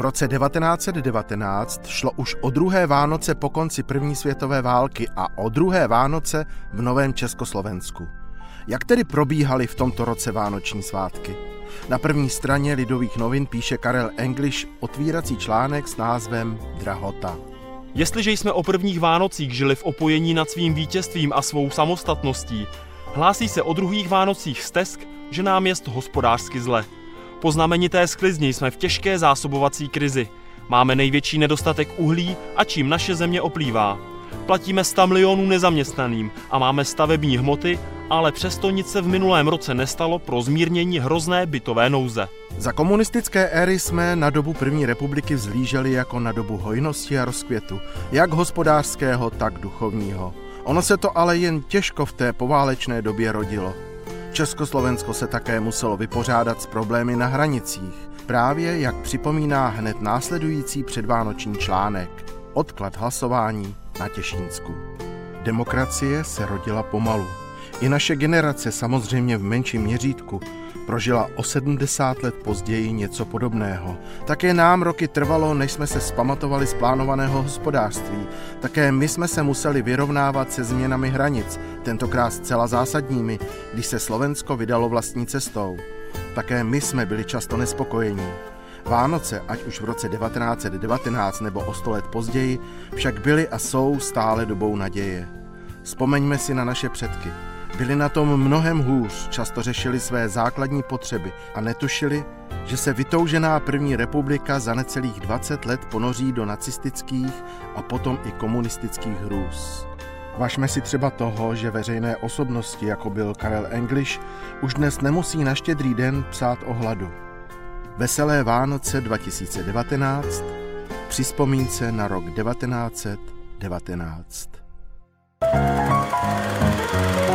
roce 1919 šlo už o druhé Vánoce po konci první světové války a o druhé Vánoce v Novém Československu. Jak tedy probíhaly v tomto roce vánoční svátky? Na první straně Lidových novin píše Karel English otvírací článek s názvem Drahota. Jestliže jsme o prvních Vánocích žili v opojení nad svým vítězstvím a svou samostatností, hlásí se o druhých Vánocích stesk, že nám jest hospodářsky zle. Po znamenité sklizni jsme v těžké zásobovací krizi. Máme největší nedostatek uhlí a čím naše země oplývá. Platíme 100 milionů nezaměstnaným a máme stavební hmoty, ale přesto nic se v minulém roce nestalo pro zmírnění hrozné bytové nouze. Za komunistické éry jsme na dobu první republiky vzlíželi jako na dobu hojnosti a rozkvětu, jak hospodářského, tak duchovního. Ono se to ale jen těžko v té poválečné době rodilo. Československo se také muselo vypořádat s problémy na hranicích, právě jak připomíná hned následující předvánoční článek. Odklad hlasování na Těšínsku. Demokracie se rodila pomalu. I naše generace, samozřejmě v menším měřítku, prožila o 70 let později něco podobného. Také nám roky trvalo, než jsme se spamatovali z plánovaného hospodářství. Také my jsme se museli vyrovnávat se změnami hranic, tentokrát zcela zásadními, když se Slovensko vydalo vlastní cestou. Také my jsme byli často nespokojení. Vánoce, ať už v roce 1919 nebo o sto let později, však byly a jsou stále dobou naděje. Vzpomeňme si na naše předky. Byli na tom mnohem hůř, často řešili své základní potřeby a netušili, že se vytoužená první republika za necelých 20 let ponoří do nacistických a potom i komunistických hrůz. Važme si třeba toho, že veřejné osobnosti, jako byl Karel English, už dnes nemusí na štědrý den psát o hladu. Veselé Vánoce 2019 při na rok 1919. Thank you.